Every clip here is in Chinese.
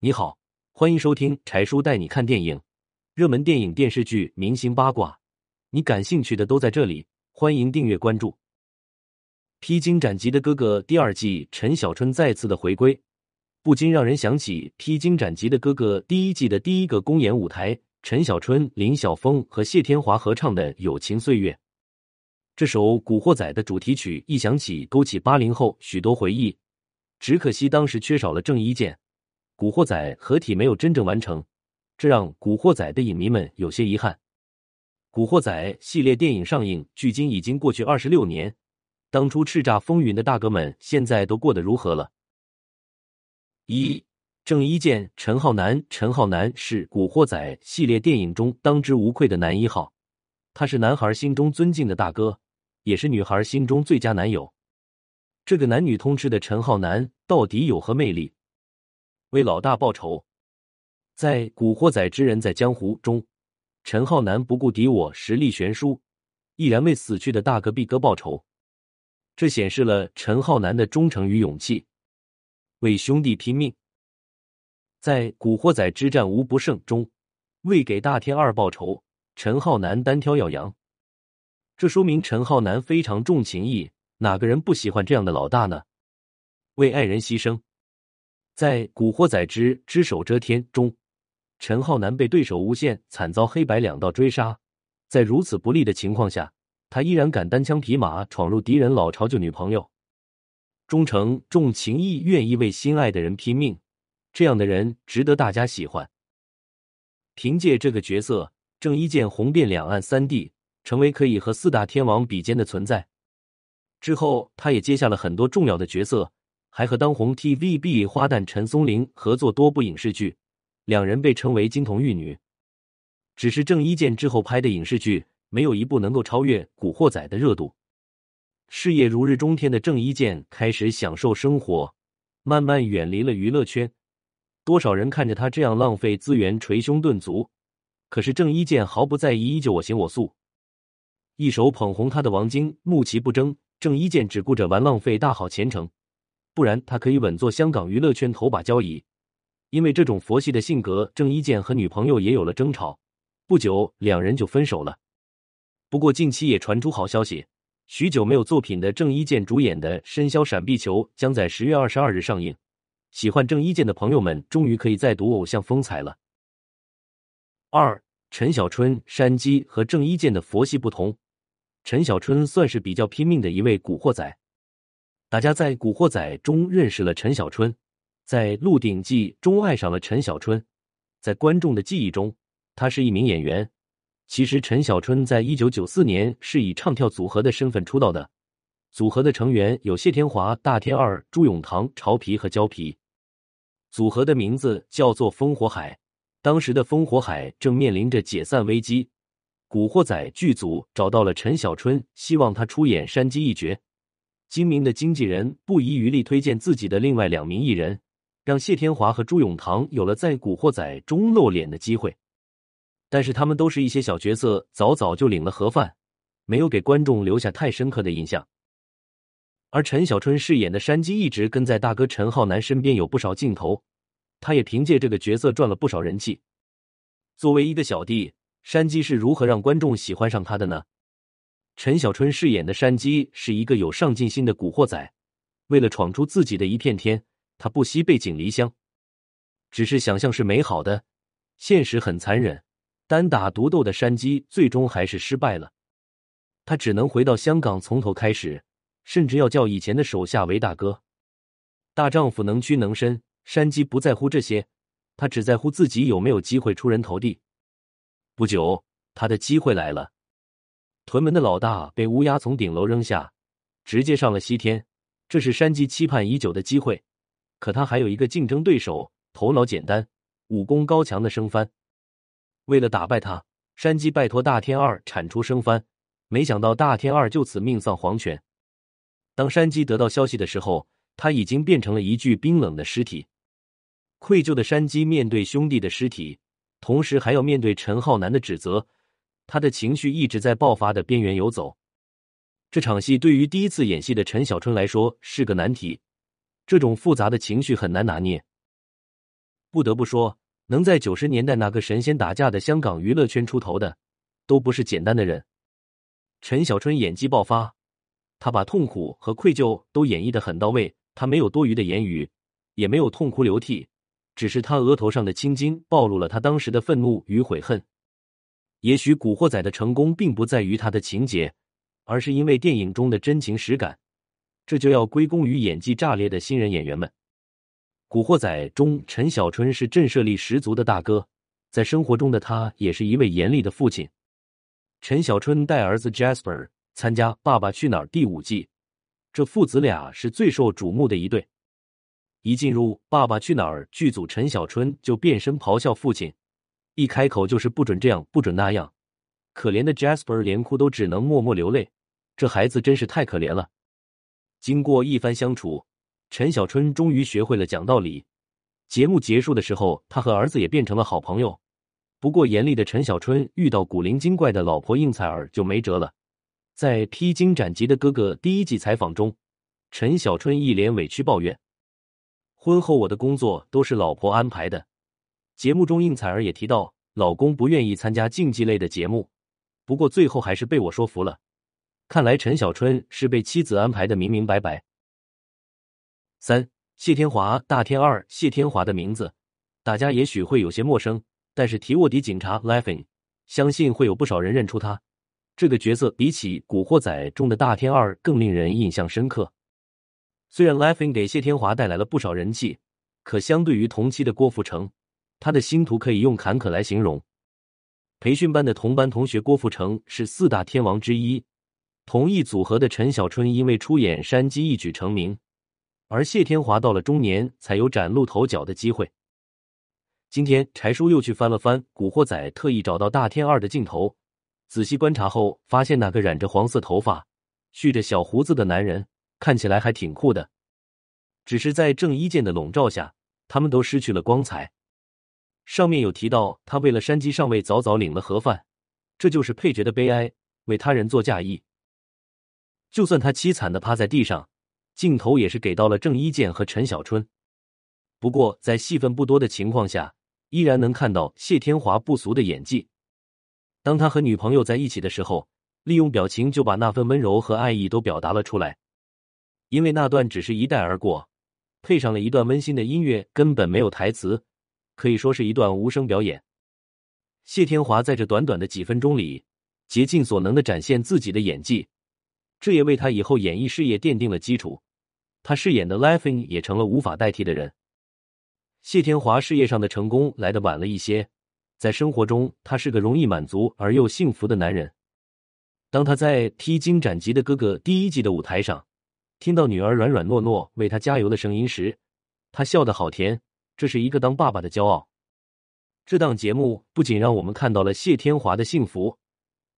你好，欢迎收听柴叔带你看电影，热门电影、电视剧、明星八卦，你感兴趣的都在这里。欢迎订阅关注。《披荆斩棘的哥哥》第二季，陈小春再次的回归，不禁让人想起《披荆斩棘的哥哥》第一季的第一个公演舞台，陈小春、林晓峰和谢天华合唱的《友情岁月》。这首《古惑仔》的主题曲一响起，勾起八零后许多回忆。只可惜当时缺少了郑伊健，《古惑仔》合体没有真正完成，这让《古惑仔》的影迷们有些遗憾。《古惑仔》系列电影上映距今已经过去二十六年，当初叱咤风云的大哥们现在都过得如何了？一郑伊健、陈浩南。陈浩南是《古惑仔》系列电影中当之无愧的男一号，他是男孩心中尊敬的大哥。也是女孩心中最佳男友。这个男女通吃的陈浩南到底有何魅力？为老大报仇，在《古惑仔之人在江湖》中，陈浩南不顾敌我实力悬殊，毅然为死去的大哥毕哥报仇。这显示了陈浩南的忠诚与勇气，为兄弟拼命。在《古惑仔之战无不胜》中，为给大天二报仇，陈浩南单挑耀阳。这说明陈浩南非常重情义，哪个人不喜欢这样的老大呢？为爱人牺牲，在《古惑仔之只手遮天》中，陈浩南被对手诬陷，惨遭黑白两道追杀，在如此不利的情况下，他依然敢单枪匹马闯入敌人老巢救女朋友，忠诚、重情义，愿意为心爱的人拼命，这样的人值得大家喜欢。凭借这个角色，郑伊健红遍两岸三地。成为可以和四大天王比肩的存在。之后，他也接下了很多重要的角色，还和当红 TVB 花旦陈松伶合作多部影视剧，两人被称为金童玉女。只是郑伊健之后拍的影视剧没有一部能够超越《古惑仔》的热度。事业如日中天的郑伊健开始享受生活，慢慢远离了娱乐圈。多少人看着他这样浪费资源捶胸顿足，可是郑伊健毫不在意，依旧我行我素。一手捧红他的王晶，怒其不争；郑伊健只顾着玩浪费大好前程，不然他可以稳坐香港娱乐圈头把交椅。因为这种佛系的性格，郑伊健和女朋友也有了争吵，不久两人就分手了。不过近期也传出好消息，许久没有作品的郑伊健主演的《深宵闪避球》将在十月二十二日上映，喜欢郑伊健的朋友们终于可以再读偶像风采了。二陈小春、山鸡和郑伊健的佛系不同。陈小春算是比较拼命的一位古惑仔，大家在《古惑仔》中认识了陈小春，在《鹿鼎记》中爱上了陈小春，在观众的记忆中，他是一名演员。其实陈小春在一九九四年是以唱跳组合的身份出道的，组合的成员有谢天华、大天二、朱永棠、潮皮和胶皮，组合的名字叫做烽火海。当时的烽火海正面临着解散危机。古惑仔剧组找到了陈小春，希望他出演山鸡一角。精明的经纪人不遗余力推荐自己的另外两名艺人，让谢天华和朱永棠有了在古惑仔中露脸的机会。但是他们都是一些小角色，早早就领了盒饭，没有给观众留下太深刻的印象。而陈小春饰演的山鸡一直跟在大哥陈浩南身边，有不少镜头，他也凭借这个角色赚了不少人气。作为一个小弟。山鸡是如何让观众喜欢上他的呢？陈小春饰演的山鸡是一个有上进心的古惑仔，为了闯出自己的一片天，他不惜背井离乡。只是想象是美好的，现实很残忍。单打独斗的山鸡最终还是失败了，他只能回到香港从头开始，甚至要叫以前的手下为大哥。大丈夫能屈能伸，山鸡不在乎这些，他只在乎自己有没有机会出人头地。不久，他的机会来了。屯门的老大被乌鸦从顶楼扔下，直接上了西天。这是山鸡期盼已久的机会。可他还有一个竞争对手，头脑简单、武功高强的生番。为了打败他，山鸡拜托大天二铲除生番。没想到大天二就此命丧黄泉。当山鸡得到消息的时候，他已经变成了一具冰冷的尸体。愧疚的山鸡面对兄弟的尸体。同时还要面对陈浩南的指责，他的情绪一直在爆发的边缘游走。这场戏对于第一次演戏的陈小春来说是个难题，这种复杂的情绪很难拿捏。不得不说，能在九十年代那个神仙打架的香港娱乐圈出头的，都不是简单的人。陈小春演技爆发，他把痛苦和愧疚都演绎的很到位。他没有多余的言语，也没有痛哭流涕，只是他额头上的青筋暴露了他当时的愤怒与悔恨。也许《古惑仔》的成功并不在于他的情节，而是因为电影中的真情实感。这就要归功于演技炸裂的新人演员们。《古惑仔》中，陈小春是震慑力十足的大哥，在生活中的他也是一位严厉的父亲。陈小春带儿子 Jasper 参加《爸爸去哪儿》第五季，这父子俩是最受瞩目的一对。一进入《爸爸去哪儿》剧组，陈小春就变身咆哮父亲，一开口就是不准这样，不准那样。可怜的 Jasper 连哭都只能默默流泪，这孩子真是太可怜了。经过一番相处，陈小春终于学会了讲道理。节目结束的时候，他和儿子也变成了好朋友。不过，严厉的陈小春遇到古灵精怪的老婆应采儿就没辙了。在《披荆斩棘的哥哥》第一季采访中，陈小春一脸委屈抱怨：“婚后我的工作都是老婆安排的。”节目中，应采儿也提到，老公不愿意参加竞技类的节目，不过最后还是被我说服了。看来陈小春是被妻子安排的明明白白。三谢天华大天二谢天华的名字，大家也许会有些陌生，但是提卧底警察 Laughing，相信会有不少人认出他。这个角色比起《古惑仔》中的大天二更令人印象深刻。虽然 Laughing 给谢天华带来了不少人气，可相对于同期的郭富城，他的星途可以用坎坷来形容。培训班的同班同学郭富城是四大天王之一。同一组合的陈小春因为出演山鸡一举成名，而谢天华到了中年才有崭露头角的机会。今天柴叔又去翻了翻《古惑仔》，特意找到大天二的镜头，仔细观察后发现那个染着黄色头发、蓄着小胡子的男人看起来还挺酷的，只是在郑伊健的笼罩下，他们都失去了光彩。上面有提到他为了山鸡上位早早领了盒饭，这就是配角的悲哀，为他人做嫁衣。就算他凄惨的趴在地上，镜头也是给到了郑伊健和陈小春。不过在戏份不多的情况下，依然能看到谢天华不俗的演技。当他和女朋友在一起的时候，利用表情就把那份温柔和爱意都表达了出来。因为那段只是一带而过，配上了一段温馨的音乐，根本没有台词，可以说是一段无声表演。谢天华在这短短的几分钟里，竭尽所能的展现自己的演技。这也为他以后演艺事业奠定了基础。他饰演的 Laughing 也成了无法代替的人。谢天华事业上的成功来得晚了一些，在生活中他是个容易满足而又幸福的男人。当他在《披荆斩棘的哥哥》第一季的舞台上，听到女儿软软糯糯为他加油的声音时，他笑得好甜。这是一个当爸爸的骄傲。这档节目不仅让我们看到了谢天华的幸福，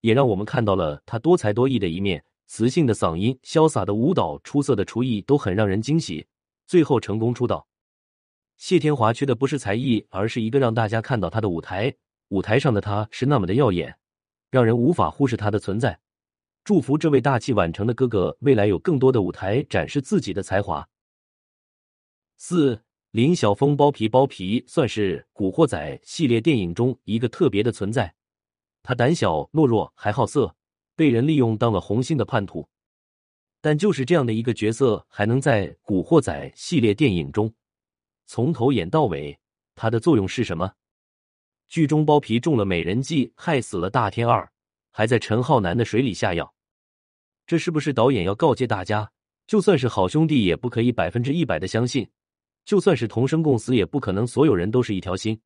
也让我们看到了他多才多艺的一面。磁性的嗓音、潇洒的舞蹈、出色的厨艺都很让人惊喜。最后成功出道，谢天华缺的不是才艺，而是一个让大家看到他的舞台。舞台上的他是那么的耀眼，让人无法忽视他的存在。祝福这位大器晚成的哥哥，未来有更多的舞台展示自己的才华。四林晓峰包皮包皮算是《古惑仔》系列电影中一个特别的存在，他胆小懦弱还好色。被人利用当了红星的叛徒，但就是这样的一个角色，还能在《古惑仔》系列电影中从头演到尾，他的作用是什么？剧中包皮中了美人计，害死了大天二，还在陈浩南的水里下药，这是不是导演要告诫大家，就算是好兄弟，也不可以百分之一百的相信；就算是同生共死，也不可能所有人都是一条心。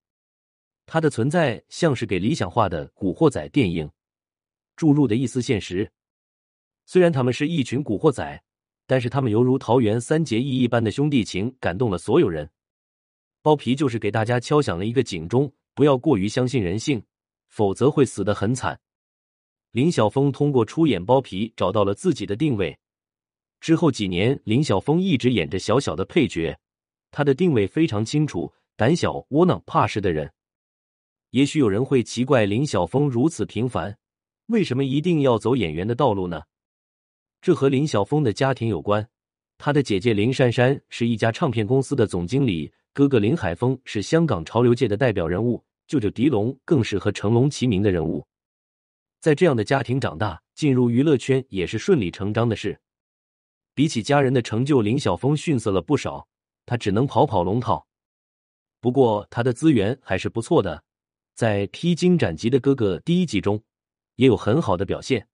他的存在像是给理想化的《古惑仔》电影。注入的一丝现实。虽然他们是一群古惑仔，但是他们犹如桃园三结义一般的兄弟情，感动了所有人。包皮就是给大家敲响了一个警钟，不要过于相信人性，否则会死得很惨。林晓峰通过出演包皮找到了自己的定位。之后几年，林晓峰一直演着小小的配角，他的定位非常清楚：胆小、窝囊、怕事的人。也许有人会奇怪，林晓峰如此平凡。为什么一定要走演员的道路呢？这和林晓峰的家庭有关。他的姐姐林珊珊是一家唱片公司的总经理，哥哥林海峰是香港潮流界的代表人物，舅舅狄龙更是和成龙齐名的人物。在这样的家庭长大，进入娱乐圈也是顺理成章的事。比起家人的成就，林晓峰逊色了不少，他只能跑跑龙套。不过他的资源还是不错的，在《披荆斩棘的哥哥》第一集中也有很好的表现。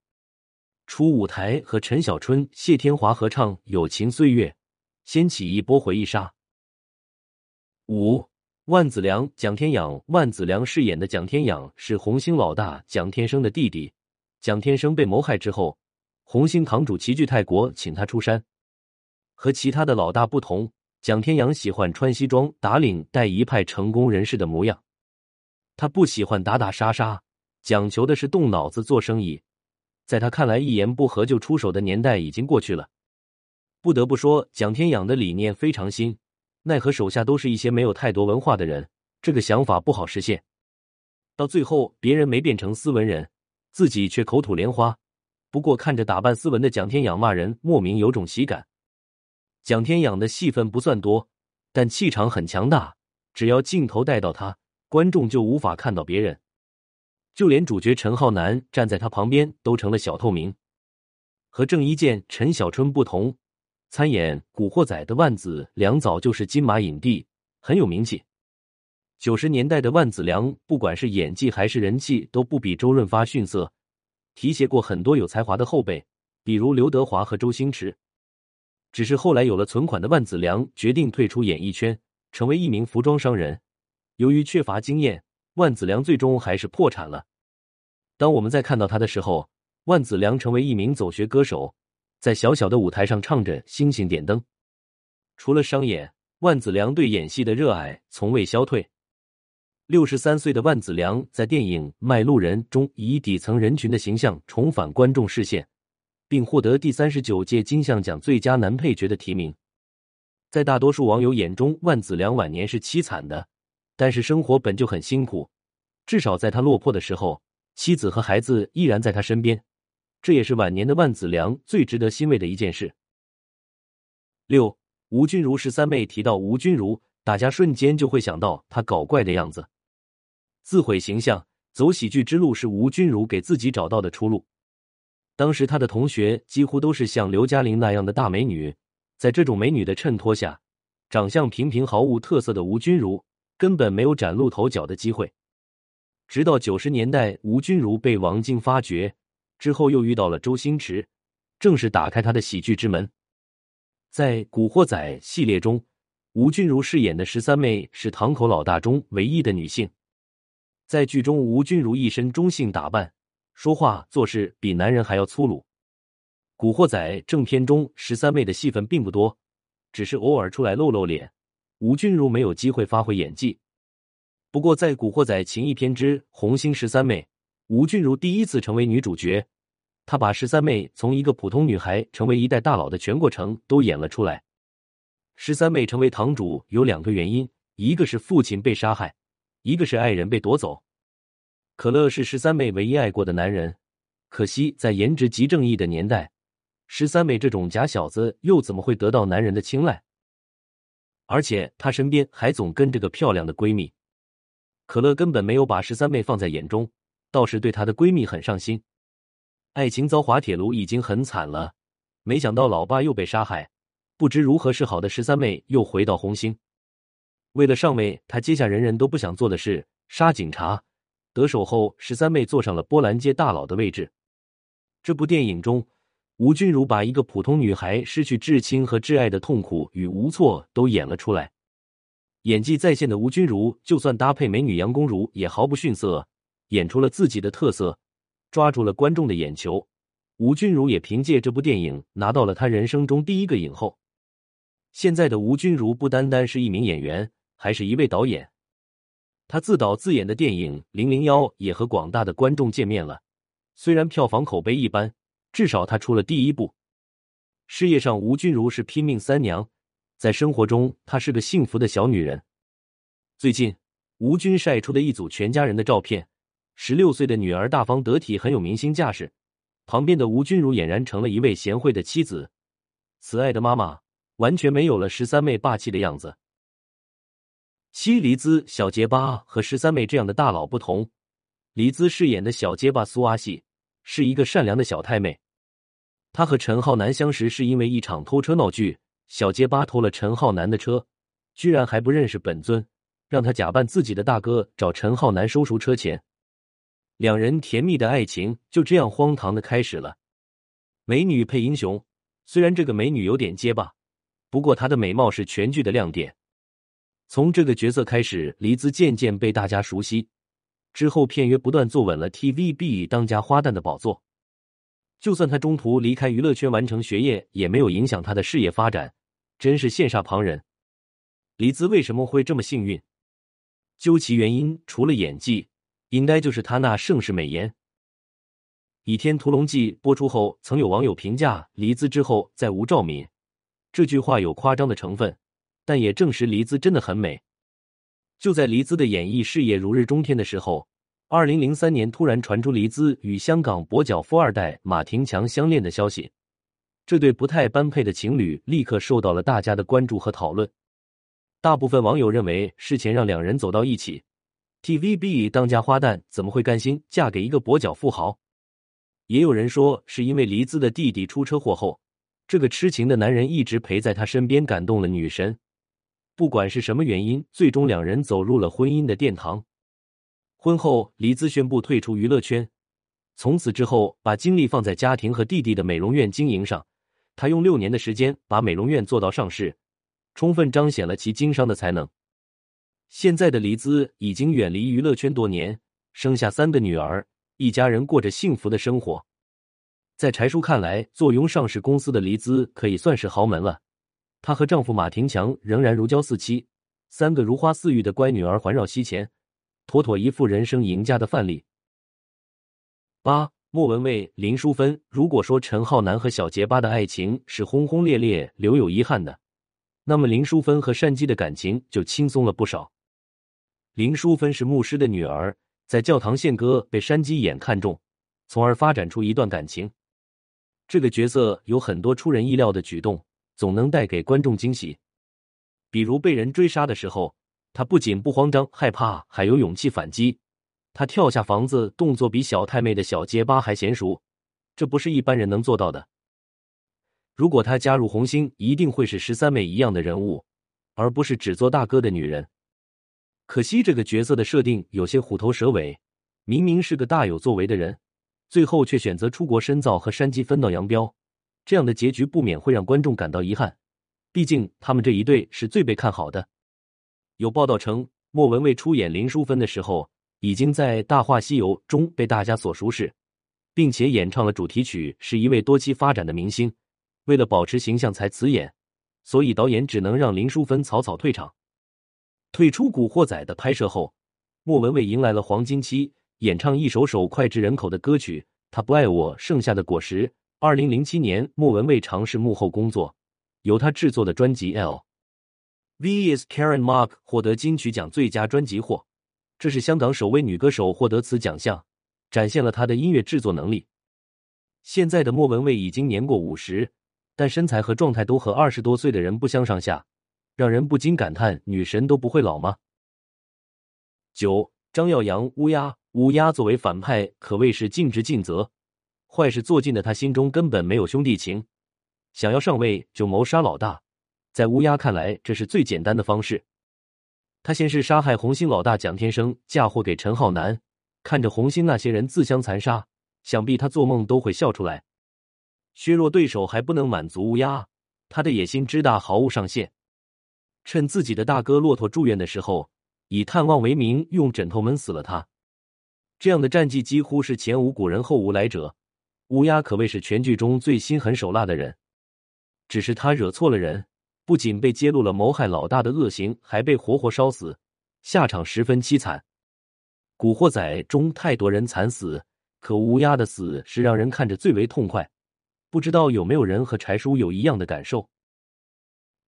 初舞台和陈小春、谢天华合唱《友情岁月》，掀起一波回忆杀。五万梓良、蒋天养，万梓良饰演的蒋天养是红星老大蒋天生的弟弟。蒋天生被谋害之后，红星堂主齐聚泰国，请他出山。和其他的老大不同，蒋天养喜欢穿西装打领带，一派成功人士的模样。他不喜欢打打杀杀，讲求的是动脑子做生意。在他看来，一言不合就出手的年代已经过去了。不得不说，蒋天养的理念非常新。奈何手下都是一些没有太多文化的人，这个想法不好实现。到最后，别人没变成斯文人，自己却口吐莲花。不过看着打扮斯文的蒋天养骂人，莫名有种喜感。蒋天养的戏份不算多，但气场很强大。只要镜头带到他，观众就无法看到别人。就连主角陈浩南站在他旁边都成了小透明。和郑伊健、陈小春不同。参演《古惑仔》的万梓良早就是金马影帝，很有名气。九十年代的万梓良，不管是演技还是人气，都不比周润发逊色，提携过很多有才华的后辈，比如刘德华和周星驰。只是后来有了存款的万梓良决定退出演艺圈，成为一名服装商人。由于缺乏经验，万梓良最终还是破产了。当我们在看到他的时候，万梓良成为一名走学歌手。在小小的舞台上唱着《星星点灯》，除了商演，万梓良对演戏的热爱从未消退。六十三岁的万梓良在电影《卖路人》中以底层人群的形象重返观众视线，并获得第三十九届金像奖最佳男配角的提名。在大多数网友眼中，万梓良晚年是凄惨的，但是生活本就很辛苦，至少在他落魄的时候，妻子和孩子依然在他身边。这也是晚年的万梓良最值得欣慰的一件事。六，吴君如十三妹提到吴君如，大家瞬间就会想到她搞怪的样子，自毁形象，走喜剧之路是吴君如给自己找到的出路。当时他的同学几乎都是像刘嘉玲那样的大美女，在这种美女的衬托下，长相平平毫无特色的吴君如根本没有崭露头角的机会。直到九十年代，吴君如被王晶发掘。之后又遇到了周星驰，正式打开他的喜剧之门。在《古惑仔》系列中，吴君如饰演的十三妹是堂口老大中唯一的女性。在剧中，吴君如一身中性打扮，说话做事比男人还要粗鲁。《古惑仔》正片中，十三妹的戏份并不多，只是偶尔出来露露脸。吴君如没有机会发挥演技。不过，在《古惑仔情义篇之红星十三妹》。吴君如第一次成为女主角，她把十三妹从一个普通女孩成为一代大佬的全过程都演了出来。十三妹成为堂主有两个原因，一个是父亲被杀害，一个是爱人被夺走。可乐是十三妹唯一爱过的男人，可惜在颜值极正义的年代，十三妹这种假小子又怎么会得到男人的青睐？而且她身边还总跟着个漂亮的闺蜜，可乐根本没有把十三妹放在眼中。倒是对她的闺蜜很上心，爱情遭滑铁卢已经很惨了，没想到老爸又被杀害，不知如何是好的十三妹又回到红星，为了上位，她接下人人都不想做的事——杀警察。得手后，十三妹坐上了波兰街大佬的位置。这部电影中，吴君如把一个普通女孩失去至亲和挚爱的痛苦与无措都演了出来，演技在线的吴君如，就算搭配美女杨恭如也毫不逊色。演出了自己的特色，抓住了观众的眼球。吴君如也凭借这部电影拿到了她人生中第一个影后。现在的吴君如不单单是一名演员，还是一位导演。她自导自演的电影《零零幺》也和广大的观众见面了。虽然票房口碑一般，至少她出了第一部。事业上，吴君如是拼命三娘；在生活中，她是个幸福的小女人。最近，吴军晒出的一组全家人的照片。十六岁的女儿大方得体，很有明星架势。旁边的吴君如俨然成了一位贤惠的妻子，慈爱的妈妈，完全没有了十三妹霸气的样子。七黎姿小结巴和十三妹这样的大佬不同，黎姿饰演的小结巴苏阿细是一个善良的小太妹。她和陈浩南相识是因为一场偷车闹剧，小结巴偷了陈浩南的车，居然还不认识本尊，让他假扮自己的大哥找陈浩南收赎车钱。两人甜蜜的爱情就这样荒唐的开始了。美女配英雄，虽然这个美女有点结巴，不过她的美貌是全剧的亮点。从这个角色开始，黎姿渐渐被大家熟悉。之后片约不断，坐稳了 TVB 当家花旦的宝座。就算他中途离开娱乐圈完成学业，也没有影响他的事业发展，真是羡煞旁人。黎姿为什么会这么幸运？究其原因，除了演技，应该就是她那盛世美颜。《倚天屠龙记》播出后，曾有网友评价黎姿之后再无赵敏，这句话有夸张的成分。但也证实黎姿真的很美。就在黎姿的演艺事业如日中天的时候，二零零三年突然传出黎姿与香港跛脚富二代马廷强相恋的消息，这对不太般配的情侣立刻受到了大家的关注和讨论。大部分网友认为事前让两人走到一起，TVB 当家花旦怎么会甘心嫁给一个跛脚富豪？也有人说是因为黎姿的弟弟出车祸后，这个痴情的男人一直陪在她身边，感动了女神。不管是什么原因，最终两人走入了婚姻的殿堂。婚后，黎姿宣布退出娱乐圈，从此之后把精力放在家庭和弟弟的美容院经营上。她用六年的时间把美容院做到上市，充分彰显了其经商的才能。现在的黎姿已经远离娱乐圈多年，生下三个女儿，一家人过着幸福的生活。在柴叔看来，坐拥上市公司的黎姿可以算是豪门了。她和丈夫马廷强仍然如胶似漆，三个如花似玉的乖女儿环绕膝前，妥妥一副人生赢家的范例。八莫文蔚、林淑芬。如果说陈浩南和小结巴的爱情是轰轰烈烈、留有遗憾的，那么林淑芬和山鸡的感情就轻松了不少。林淑芬是牧师的女儿，在教堂献歌被山鸡眼看中，从而发展出一段感情。这个角色有很多出人意料的举动。总能带给观众惊喜，比如被人追杀的时候，他不仅不慌张害怕，还有勇气反击。他跳下房子，动作比小太妹的小结巴还娴熟，这不是一般人能做到的。如果他加入红星，一定会是十三妹一样的人物，而不是只做大哥的女人。可惜这个角色的设定有些虎头蛇尾，明明是个大有作为的人，最后却选择出国深造和山鸡分道扬镳。这样的结局不免会让观众感到遗憾，毕竟他们这一对是最被看好的。有报道称，莫文蔚出演林淑芬的时候，已经在《大话西游》中被大家所熟识，并且演唱了主题曲，是一位多期发展的明星，为了保持形象才辞演，所以导演只能让林淑芬草草退场。退出《古惑仔》的拍摄后，莫文蔚迎来了黄金期，演唱一首首脍炙人口的歌曲《他不爱我》，剩下的果实。二零零七年，莫文蔚尝试幕后工作，由她制作的专辑《L V Is Karen Mark》获得金曲奖最佳专辑获，这是香港首位女歌手获得此奖项，展现了她的音乐制作能力。现在的莫文蔚已经年过五十，但身材和状态都和二十多岁的人不相上下，让人不禁感叹：女神都不会老吗？九，张耀扬乌鸦，乌鸦作为反派可谓是尽职尽责。坏事做尽的他心中根本没有兄弟情，想要上位就谋杀老大。在乌鸦看来，这是最简单的方式。他先是杀害红星老大蒋天生，嫁祸给陈浩南，看着红星那些人自相残杀，想必他做梦都会笑出来。削弱对手还不能满足乌鸦，他的野心之大毫无上限。趁自己的大哥骆驼住院的时候，以探望为名用枕头闷死了他。这样的战绩几乎是前无古人后无来者。乌鸦可谓是全剧中最心狠手辣的人，只是他惹错了人，不仅被揭露了谋害老大的恶行，还被活活烧死，下场十分凄惨。古惑仔中太多人惨死，可乌鸦的死是让人看着最为痛快。不知道有没有人和柴叔有一样的感受？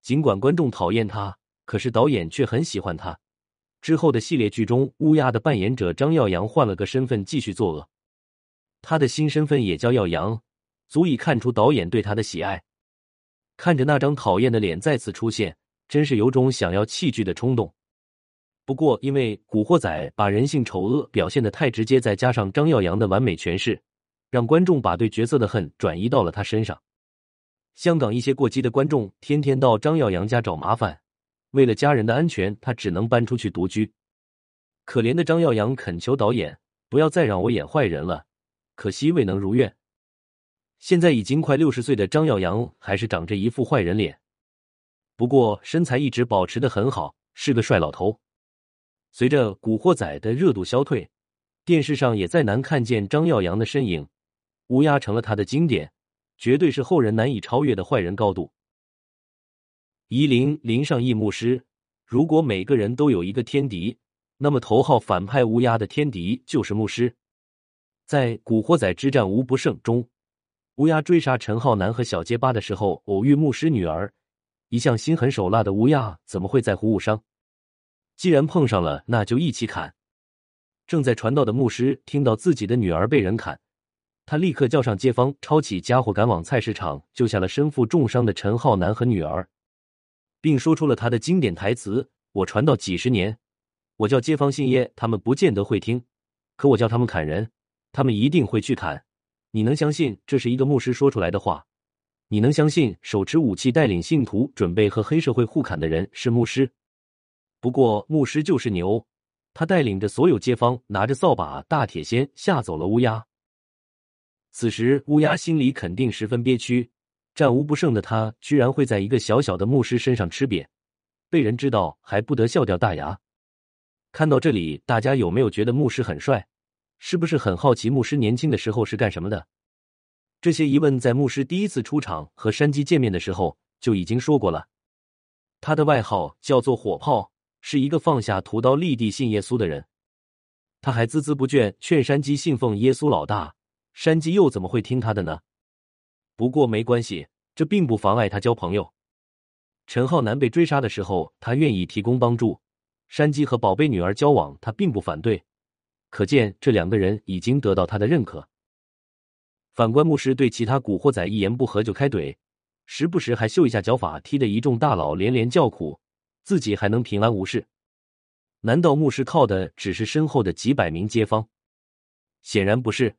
尽管观众讨厌他，可是导演却很喜欢他。之后的系列剧中，乌鸦的扮演者张耀扬换了个身份继续作恶。他的新身份也叫耀阳，足以看出导演对他的喜爱。看着那张讨厌的脸再次出现，真是有种想要弃剧的冲动。不过，因为《古惑仔》把人性丑恶表现的太直接，再加上张耀扬的完美诠释，让观众把对角色的恨转移到了他身上。香港一些过激的观众天天到张耀扬家找麻烦，为了家人的安全，他只能搬出去独居。可怜的张耀扬恳求导演不要再让我演坏人了，可惜未能如愿。现在已经快六十岁的张耀扬还是长着一副坏人脸，不过身材一直保持的很好，是个帅老头。随着《古惑仔》的热度消退，电视上也再难看见张耀扬的身影，乌鸦成了他的经典，绝对是后人难以超越的坏人高度。夷陵林上义牧师，如果每个人都有一个天敌，那么头号反派乌鸦的天敌就是牧师。在《古惑仔之战无不胜》中，乌鸦追杀陈浩南和小结巴的时候，偶遇牧师女儿，一向心狠手辣的乌鸦怎么会在乎误伤？既然碰上了，那就一起砍。正在传道的牧师听到自己的女儿被人砍，他立刻叫上街坊，抄起家伙赶往菜市场，救下了身负重伤的陈浩南和女儿，并说出了他的经典台词：“我传道几十年，我叫街坊信耶，他们不见得会听；可我叫他们砍人，他们一定会去砍。你能相信这是一个牧师说出来的话？你能相信手持武器带领信徒准备和黑社会互砍的人是牧师？”不过牧师就是牛，他带领着所有街坊拿着扫把、大铁锨吓走了乌鸦。此时乌鸦心里肯定十分憋屈，战无不胜的他居然会在一个小小的牧师身上吃瘪，被人知道还不得笑掉大牙。看到这里，大家有没有觉得牧师很帅？是不是很好奇牧师年轻的时候是干什么的？这些疑问在牧师第一次出场和山鸡见面的时候就已经说过了，他的外号叫做火炮。是一个放下屠刀立地信耶稣的人，他还孜孜不倦劝山鸡信奉耶稣老大，山鸡又怎么会听他的呢？不过没关系，这并不妨碍他交朋友。陈浩南被追杀的时候，他愿意提供帮助；山鸡和宝贝女儿交往，他并不反对。可见这两个人已经得到他的认可。反观牧师对其他古惑仔一言不合就开怼，时不时还秀一下脚法，踢得一众大佬连连叫苦。自己还能平安无事？难道牧师靠的只是身后的几百名街坊？显然不是。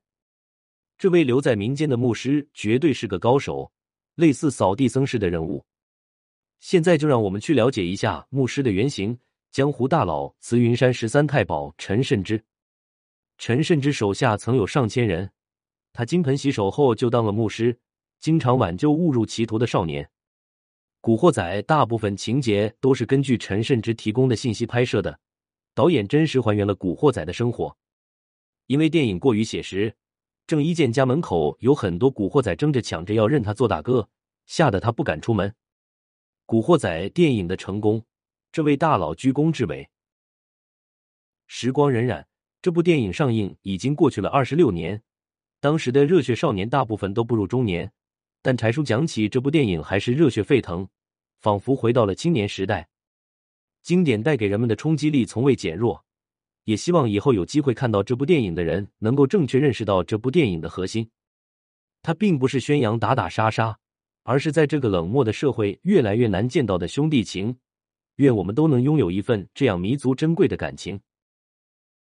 这位留在民间的牧师绝对是个高手，类似扫地僧式的人物。现在就让我们去了解一下牧师的原型——江湖大佬慈云山十三太保陈慎之。陈慎之手下曾有上千人，他金盆洗手后就当了牧师，经常挽救误入歧途的少年。古惑仔大部分情节都是根据陈慎之提供的信息拍摄的，导演真实还原了古惑仔的生活。因为电影过于写实，郑伊健家门口有很多古惑仔争着抢着要认他做大哥，吓得他不敢出门。古惑仔电影的成功，这位大佬居功至伟。时光荏苒，这部电影上映已经过去了二十六年，当时的热血少年大部分都步入中年。但柴叔讲起这部电影还是热血沸腾，仿佛回到了青年时代。经典带给人们的冲击力从未减弱，也希望以后有机会看到这部电影的人能够正确认识到这部电影的核心。它并不是宣扬打打杀杀，而是在这个冷漠的社会越来越难见到的兄弟情。愿我们都能拥有一份这样弥足珍贵的感情。